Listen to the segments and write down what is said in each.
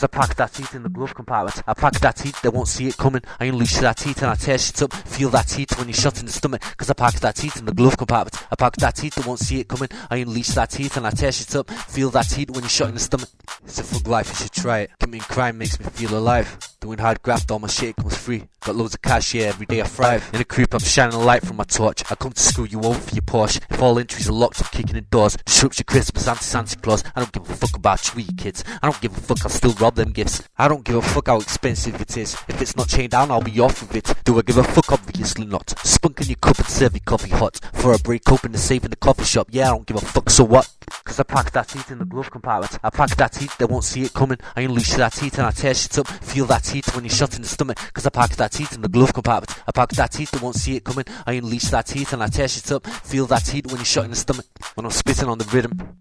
Cause I pack that heat in the glove compartment. I pack that heat, they won't see it coming. I unleash that heat and I tear shit up. Feel that heat when you're shot in the stomach. Cause I pack that heat in the glove compartment. I pack that heat, they won't see it coming. I unleash that heat and I tear shit up. Feel that heat when you're shot in the stomach. It's a fuck life, you should try it. Committing crime makes me feel alive. Doing hard graft, all my shit comes free. Got loads of cash, yeah, every day I thrive. In a creep, I'm shining a light from my torch. I come to screw you over for your Porsche. If all entries are locked, I'm kicking in doors. Disrupt your Christmas, anti Santa Claus. I don't give a fuck about you, kids. I don't give a fuck, I'll still rob them gifts. I don't give a fuck how expensive it is. If it's not chained down, I'll be off of it. Do I give a fuck? Obviously not. Spunk in your cup and serve your coffee hot. For a break open the safe in the coffee shop. Yeah, I don't give a fuck, so what? Cause I pack that heat in the glove compartment. I pack that heat, they won't see it coming. I unleash that heat and I tear shit up. Feel that heat when you're shot in the stomach. Cause I pack that heat in the glove compartment. I pack that heat, they won't see it coming. I unleash that heat and I tear shit up. Feel that heat when you're shot in the stomach. When I'm spitting on the rhythm.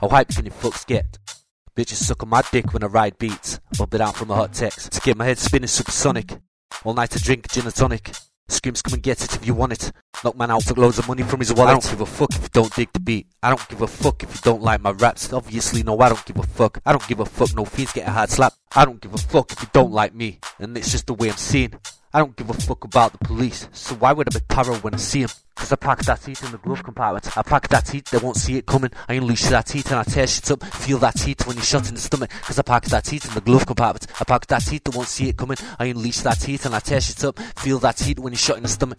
How hype can you fucks get? Bitches suck on my dick when I ride beats. Bump it out from a hot text. To get my head spinning supersonic. All night to drink gin and tonic. Screams come and get it if you want it. Knock man out, took loads of money from his wallet. I don't give a fuck if you don't dig the beat. I don't give a fuck if you don't like my raps. Obviously, no, I don't give a fuck. I don't give a fuck, no fiends get a hard slap. I don't give a fuck if you don't like me. And it's just the way I'm seen. I don't give a fuck about the police. So why would I be paro when I see 'em? Cause I pack that heat in the glove compartment. I pack that heat, they won't see it coming. I unleash that heat and I tear shit up. Feel that heat when you're shot in the stomach. Cause I pack that heat in the glove compartment. I pack that heat, they won't see it coming. I unleash that heat and I tear shit up. Feel that heat when you're shot in the stomach.